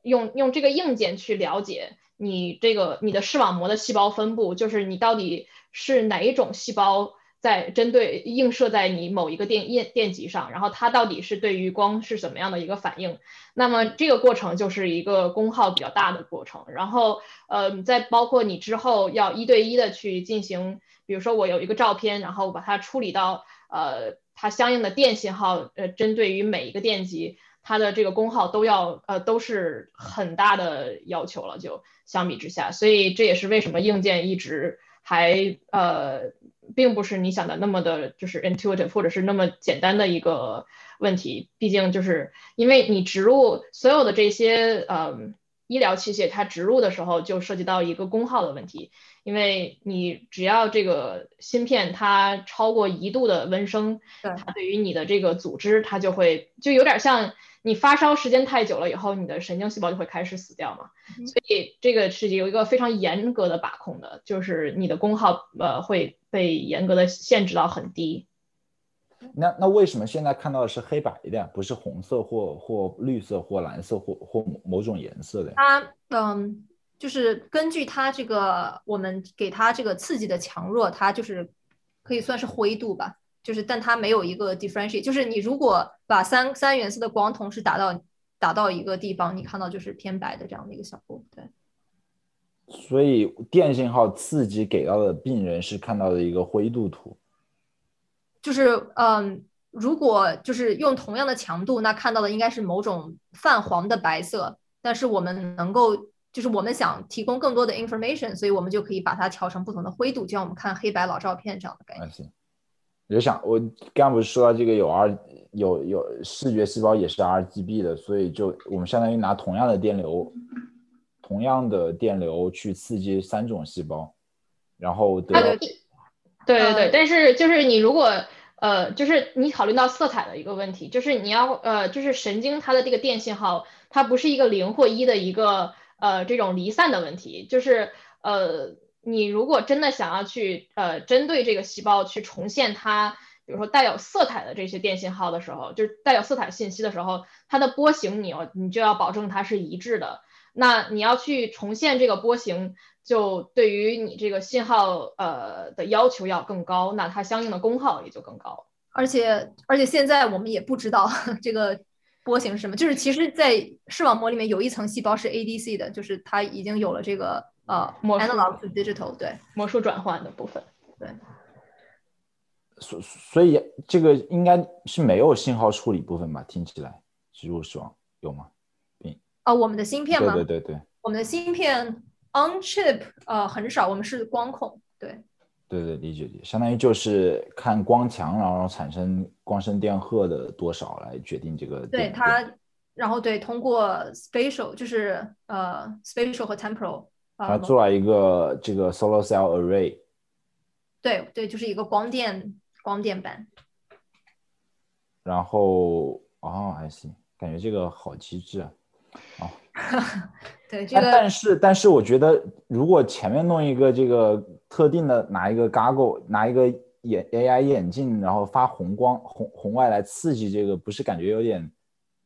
用用这个硬件去了解你这个你的视网膜的细胞分布，就是你到底是哪一种细胞。在针对映射在你某一个电电电极上，然后它到底是对于光是怎么样的一个反应？那么这个过程就是一个功耗比较大的过程。然后，呃，再包括你之后要一对一的去进行，比如说我有一个照片，然后把它处理到呃它相应的电信号，呃，针对于每一个电极，它的这个功耗都要呃都是很大的要求了。就相比之下，所以这也是为什么硬件一直还呃。并不是你想的那么的，就是 intuitive 或者是那么简单的一个问题。毕竟就是因为你植入所有的这些呃医疗器械，它植入的时候就涉及到一个功耗的问题。因为你只要这个芯片它超过一度的温升，它对于你的这个组织，它就会就有点像。你发烧时间太久了以后，你的神经细胞就会开始死掉嘛，所以这个是有一个非常严格的把控的，就是你的功耗呃会被严格的限制到很低。那那为什么现在看到的是黑白的，不是红色或或绿色或蓝色或或某种颜色的？它嗯，就是根据它这个我们给它这个刺激的强弱，它就是可以算是灰度吧。就是，但它没有一个 differentiate，就是你如果把三三原色的光同时打到打到一个地方，你看到就是偏白的这样的一个效果。对，所以电信号刺激给到的病人是看到的一个灰度图。就是，嗯，如果就是用同样的强度，那看到的应该是某种泛黄的白色。但是我们能够，就是我们想提供更多的 information，所以我们就可以把它调成不同的灰度，就像我们看黑白老照片这样的概念。我就想，我刚刚不是说到这个有 R 有有视觉细胞也是 RGB 的，所以就我们相当于拿同样的电流，同样的电流去刺激三种细胞，然后得对对对，但是就是你如果呃，就是你考虑到色彩的一个问题，就是你要呃，就是神经它的这个电信号，它不是一个零或一的一个呃这种离散的问题，就是呃。你如果真的想要去呃针对这个细胞去重现它，比如说带有色彩的这些电信号的时候，就是带有色彩信息的时候，它的波形你要你就要保证它是一致的。那你要去重现这个波形，就对于你这个信号呃的要求要更高，那它相应的功耗也就更高。而且而且现在我们也不知道 这个波形是什么，就是其实，在视网膜里面有一层细胞是 ADC 的，就是它已经有了这个呃 analog to digital 对魔术转换的部分。对，所所以这个应该是没有信号处理部分吧？听起来植入视网有吗？啊，我们的芯片吗？对对对对，我们的芯片 on chip 呃很少，我们是光控，对。对对，理解理解，相当于就是看光强，然后产生光生电荷的多少来决定这个。对它，然后对通过 spatial 就是呃 spatial 和 temporal，它做了一个这个 solar cell array。对对，就是一个光电光电板。然后哦，I see，感觉这个好机智啊。哦，对这个，但是但是我觉得，如果前面弄一个这个特定的，拿一个 goggle，拿一个眼 AI 眼镜，然后发红光红红外来刺激这个，不是感觉有点？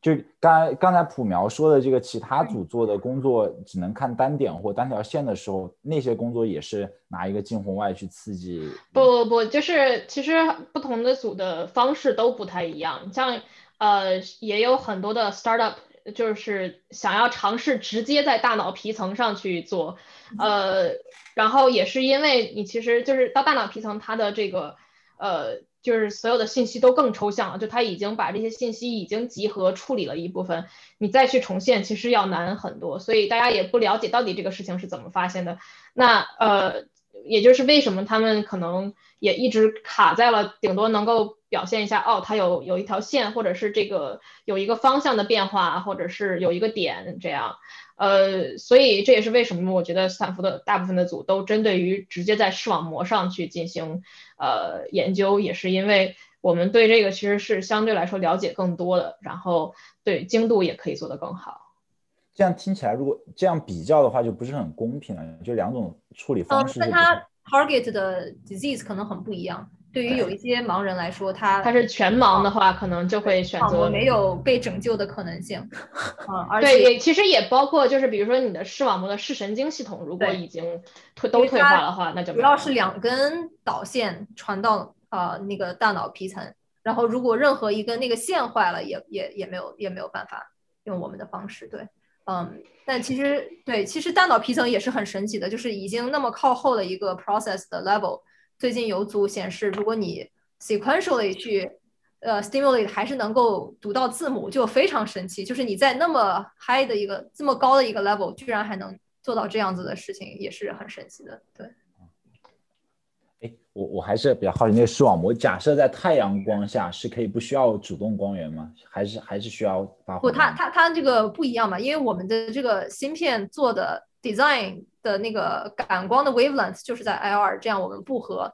就刚刚才普苗说的这个，其他组做的工作只能看单点或单条线的时候，那些工作也是拿一个近红外去刺激？不不不，就是其实不同的组的方式都不太一样，像呃也有很多的 startup。就是想要尝试直接在大脑皮层上去做，呃，然后也是因为你其实就是到大脑皮层，它的这个呃，就是所有的信息都更抽象了，就它已经把这些信息已经集合处理了一部分，你再去重现其实要难很多，所以大家也不了解到底这个事情是怎么发现的。那呃，也就是为什么他们可能也一直卡在了顶多能够。表现一下哦，它有有一条线，或者是这个有一个方向的变化，或者是有一个点这样，呃，所以这也是为什么我觉得斯坦福的大部分的组都针对于直接在视网膜上去进行呃研究，也是因为我们对这个其实是相对来说了解更多的，然后对精度也可以做得更好。这样听起来，如果这样比较的话，就不是很公平了，就两种处理方式。但它 target 的 disease 可能很不一样。对于有一些盲人来说，他他是全盲的话，可能就会选择没有被拯救的可能性。嗯，而且对，其实也包括就是比如说你的视网膜的视神经系统，如果已经退都退化的话，那就主要是两根导线传到呃那个大脑皮层，然后如果任何一根那个线坏了，也也也没有也没有办法用我们的方式。对，嗯，但其实对，其实大脑皮层也是很神奇的，就是已经那么靠后的一个 process 的 level。最近有组显示，如果你 sequentially 去呃 stimulate，还是能够读到字母，就非常神奇。就是你在那么 high 的一个这么高的一个 level，居然还能做到这样子的事情，也是很神奇的。对。哎，我我还是比较好奇，那个视网膜，假设在太阳光下是可以不需要主动光源吗？还是还是需要发？不，它它它这个不一样嘛，因为我们的这个芯片做的 design。的那个感光的 wavelength 就是在 IR，这样我们不和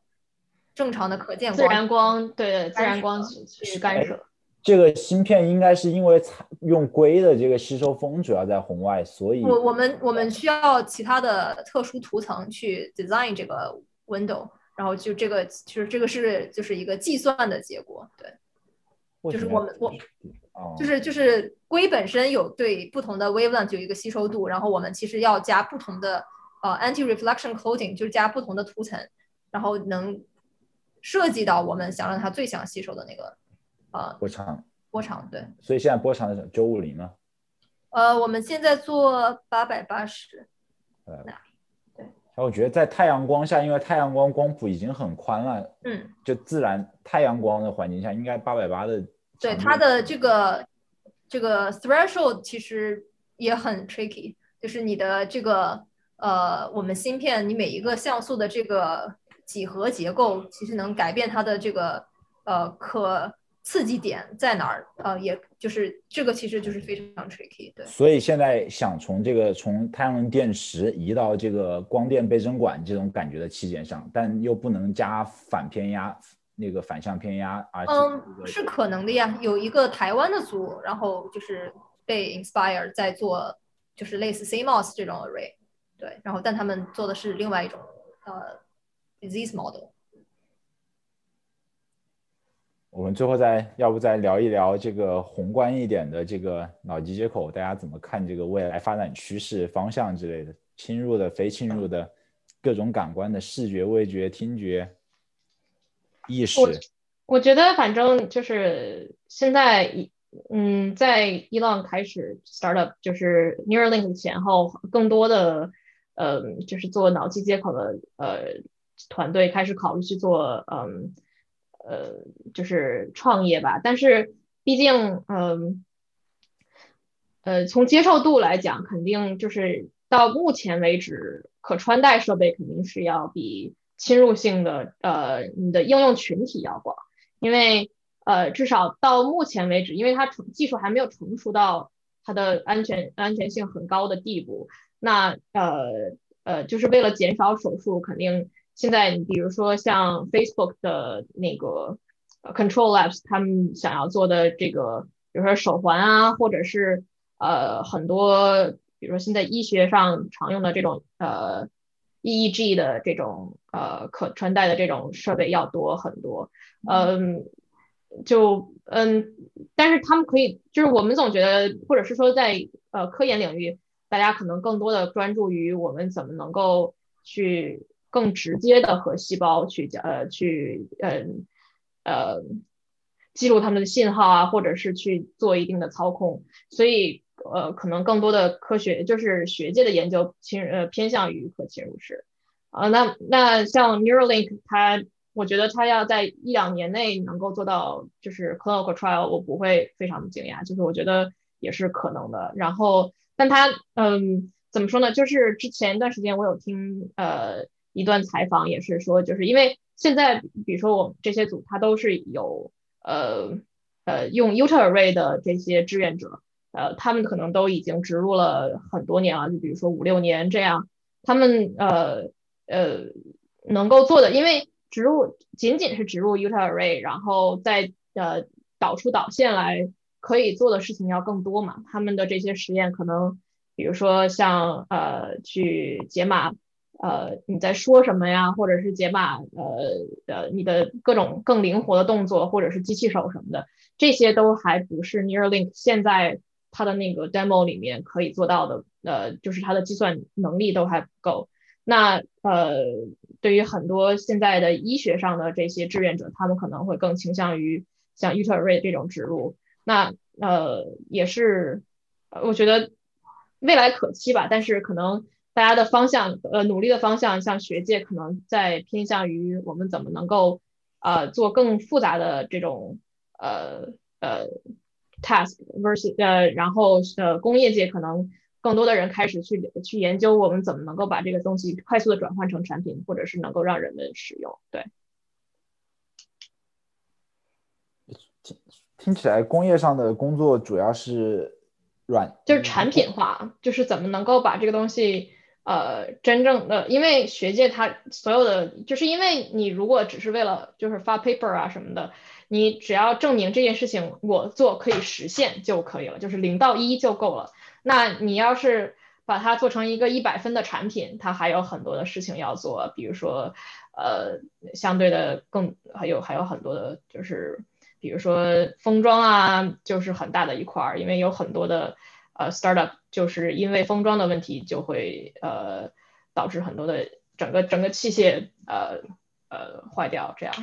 正常的可见光、自然光对自然光去干涉。这个芯片应该是因为采用硅的这个吸收风主要在红外，所以我我们我们需要其他的特殊涂层去 design 这个 window，然后就这个就是这个是就是一个计算的结果，对，就是我们我。就是就是硅本身有对不同的 wavelength 有一个吸收度，然后我们其实要加不同的呃 anti-reflection coating，就是加不同的涂层，然后能设计到我们想让它最想吸收的那个呃波长波长对。所以现在波长是九五零吗？呃，我们现在做八百八十。呃，对。然后我觉得在太阳光下，因为太阳光光谱已经很宽了，嗯，就自然太阳光的环境下，应该八百八的。对它的这个这个 threshold 其实也很 tricky，就是你的这个呃，我们芯片你每一个像素的这个几何结构，其实能改变它的这个呃可刺激点在哪儿，呃，也就是这个其实就是非常 tricky。对，所以现在想从这个从太阳能电池移到这个光电倍增管这种感觉的器件上，但又不能加反偏压。那个反向偏压啊，嗯，是可能的呀。有一个台湾的组，然后就是被 inspire 在做，就是类似 CMOS 这种 array，对，然后但他们做的是另外一种呃 disease model。我们最后再要不再聊一聊这个宏观一点的这个脑机接口，大家怎么看这个未来发展趋势方向之类的？侵入的、非侵入的，各种感官的视觉、味觉、听觉、意识。我我觉得反正就是现在，嗯，在伊朗开始 startup 就是 Neuralink 前后，更多的呃就是做脑机接口的呃团队开始考虑去做嗯。呃，就是创业吧，但是毕竟，嗯，呃，从接受度来讲，肯定就是到目前为止，可穿戴设备肯定是要比侵入性的，呃，你的应用群体要广，因为，呃，至少到目前为止，因为它技术还没有成熟到它的安全安全性很高的地步，那，呃，呃，就是为了减少手术，肯定。现在你比如说像 Facebook 的那个 Control Labs，他们想要做的这个，比如说手环啊，或者是呃很多，比如说现在医学上常用的这种呃 EEG 的这种呃可穿戴的这种设备要多很多，嗯，就嗯，但是他们可以，就是我们总觉得，或者是说在呃科研领域，大家可能更多的专注于我们怎么能够去。更直接的和细胞去呃去嗯呃记录他们的信号啊，或者是去做一定的操控，所以呃可能更多的科学就是学界的研究侵呃偏向于可侵入式啊，那那像 Neuralink 它我觉得它要在一两年内能够做到就是 clinical trial，我不会非常的惊讶，就是我觉得也是可能的。然后但它嗯怎么说呢？就是之前一段时间我有听呃。一段采访也是说，就是因为现在，比如说我们这些组，它都是有呃呃用 UltraArray 的这些志愿者，呃，他们可能都已经植入了很多年了，就比如说五六年这样，他们呃呃能够做的，因为植入仅仅是植入 UltraArray，然后再呃导出导线来，可以做的事情要更多嘛。他们的这些实验可能，比如说像呃去解码。呃，你在说什么呀？或者是解码，呃呃，你的各种更灵活的动作，或者是机器手什么的，这些都还不是 Neuralink 现在它的那个 demo 里面可以做到的。呃，就是它的计算能力都还不够。那呃，对于很多现在的医学上的这些志愿者，他们可能会更倾向于像 u t e r a y 这种植入。那呃，也是，我觉得未来可期吧。但是可能。大家的方向，呃，努力的方向，像学界可能在偏向于我们怎么能够，呃，做更复杂的这种，呃呃，task versus，呃，然后呃，工业界可能更多的人开始去去研究我们怎么能够把这个东西快速的转换成产品，或者是能够让人们使用。对，听听起来工业上的工作主要是软，就是产品化，就是怎么能够把这个东西。呃，真正的，因为学界它所有的，就是因为你如果只是为了就是发 paper 啊什么的，你只要证明这件事情我做可以实现就可以了，就是零到一就够了。那你要是把它做成一个一百分的产品，它还有很多的事情要做，比如说呃，相对的更还有还有很多的，就是比如说封装啊，就是很大的一块儿，因为有很多的。呃，startup 就是因为封装的问题，就会呃导致很多的整个整个器械呃呃坏掉这样。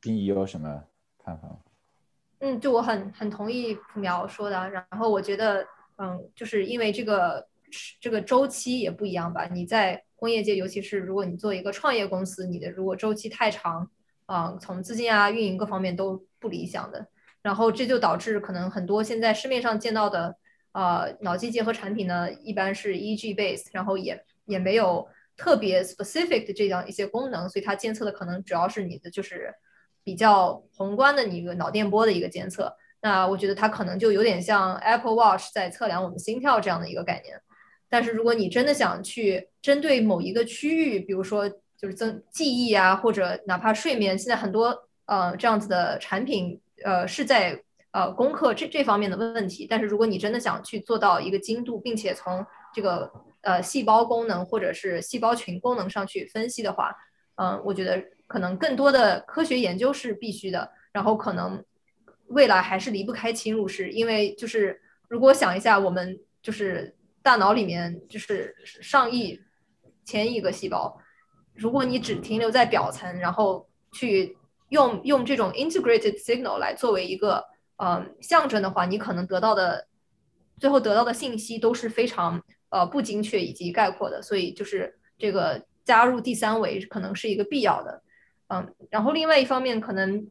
丁仪有什么看法？嗯，就我很很同意朴苗说的，然后我觉得嗯，就是因为这个这个周期也不一样吧。你在工业界，尤其是如果你做一个创业公司，你的如果周期太长，啊，从资金啊、运营各方面都不理想的。然后这就导致可能很多现在市面上见到的呃脑机结合产品呢，一般是 EEG base，然后也也没有特别 specific 的这样一些功能，所以它监测的可能主要是你的就是比较宏观的一个脑电波的一个监测。那我觉得它可能就有点像 Apple Watch 在测量我们心跳这样的一个概念。但是如果你真的想去针对某一个区域，比如说就是增记忆啊，或者哪怕睡眠，现在很多呃这样子的产品。呃，是在呃攻克这这方面的问题，但是如果你真的想去做到一个精度，并且从这个呃细胞功能或者是细胞群功能上去分析的话，嗯，我觉得可能更多的科学研究是必须的，然后可能未来还是离不开侵入式，因为就是如果想一下，我们就是大脑里面就是上亿、千亿个细胞，如果你只停留在表层，然后去用用这种 integrated signal 来作为一个嗯象征的话，你可能得到的最后得到的信息都是非常呃不精确以及概括的，所以就是这个加入第三维可能是一个必要的，嗯，然后另外一方面可能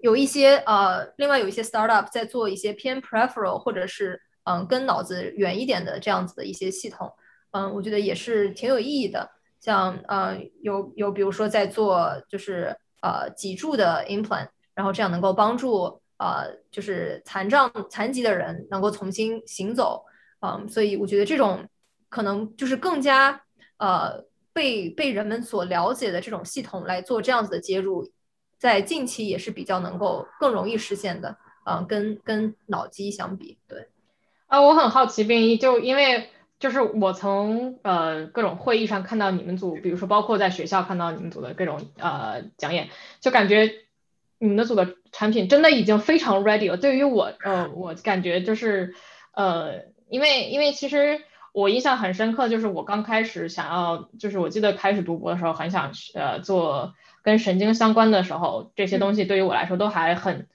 有一些呃另外有一些 startup 在做一些偏 peripheral 或者是嗯跟脑子远一点的这样子的一些系统，嗯，我觉得也是挺有意义的，像呃有有比如说在做就是呃脊柱的 implant，然后这样能够帮助。呃，就是残障、残疾的人能够重新行走，嗯，所以我觉得这种可能就是更加呃被被人们所了解的这种系统来做这样子的接入，在近期也是比较能够更容易实现的，嗯，跟跟脑机相比，对。啊，我很好奇，冰一就因为就是我从呃各种会议上看到你们组，比如说包括在学校看到你们组的各种呃讲演，就感觉。你们的组的产品真的已经非常 ready 了。对于我，呃，我感觉就是，呃，因为因为其实我印象很深刻，就是我刚开始想要，就是我记得开始读博的时候，很想去呃做跟神经相关的时候，这些东西对于我来说都还很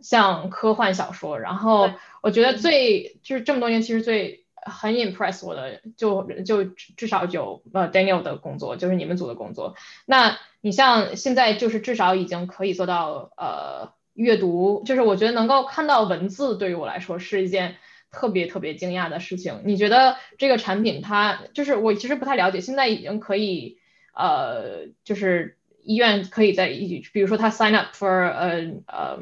像科幻小说。然后我觉得最就是这么多年，其实最很 impress 我的，就就至少有呃 Daniel 的工作，就是你们组的工作。那你像现在就是至少已经可以做到呃阅读，就是我觉得能够看到文字，对于我来说是一件特别特别惊讶的事情。你觉得这个产品它就是我其实不太了解，现在已经可以呃就是医院可以在一比如说他 sign up for 呃呃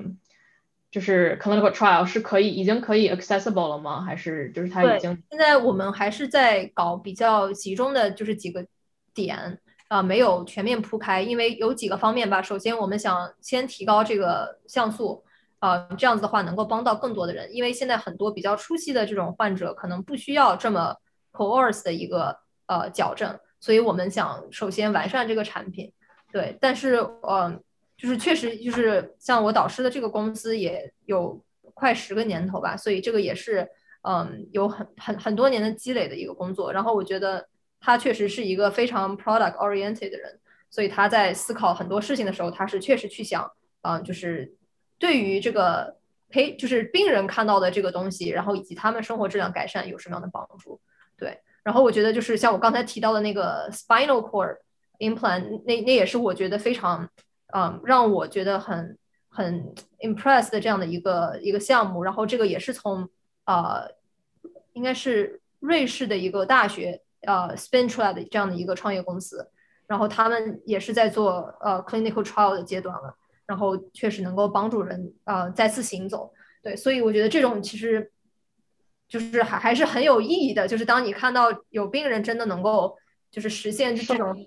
就是 clinical trial 是可以已经可以 accessible 了吗？还是就是他已经现在我们还是在搞比较集中的就是几个点。啊，没有全面铺开，因为有几个方面吧。首先，我们想先提高这个像素，啊，这样子的话能够帮到更多的人。因为现在很多比较初期的这种患者可能不需要这么 coarse 的一个呃矫正，所以我们想首先完善这个产品。对，但是呃，就是确实就是像我导师的这个公司也有快十个年头吧，所以这个也是嗯有很很很多年的积累的一个工作。然后我觉得。他确实是一个非常 product oriented 的人，所以他在思考很多事情的时候，他是确实去想，嗯，就是对于这个陪，就是病人看到的这个东西，然后以及他们生活质量改善有什么样的帮助？对，然后我觉得就是像我刚才提到的那个 spinal cord implant，那那也是我觉得非常，嗯，让我觉得很很 impressed 的这样的一个一个项目。然后这个也是从呃，应该是瑞士的一个大学。呃，spin 出来的这样的一个创业公司，然后他们也是在做呃 clinical trial 的阶段了，然后确实能够帮助人呃再次行走。对，所以我觉得这种其实就是还还是很有意义的，就是当你看到有病人真的能够就是实现这种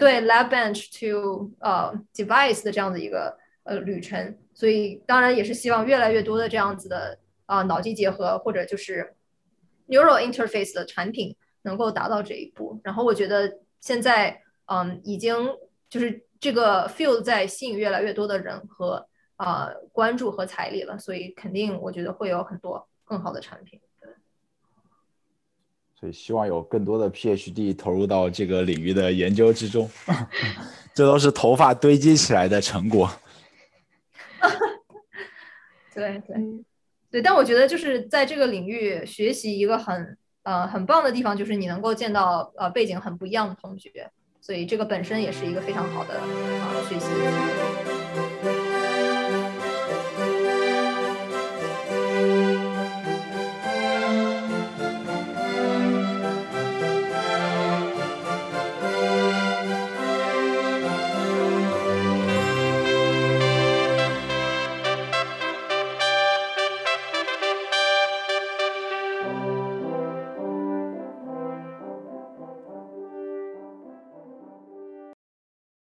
对 lab bench to 呃 device 的这样的一个呃旅程，所以当然也是希望越来越多的这样子的啊脑机结合或者就是 neural interface 的产品。能够达到这一步，然后我觉得现在，嗯，已经就是这个 field 在吸引越来越多的人和啊关注和财力了，所以肯定我觉得会有很多更好的产品。所以希望有更多的 PhD 投入到这个领域的研究之中，这都是头发堆积起来的成果。对对对，但我觉得就是在这个领域学习一个很。呃，很棒的地方就是你能够见到呃背景很不一样的同学，所以这个本身也是一个非常好的啊学习。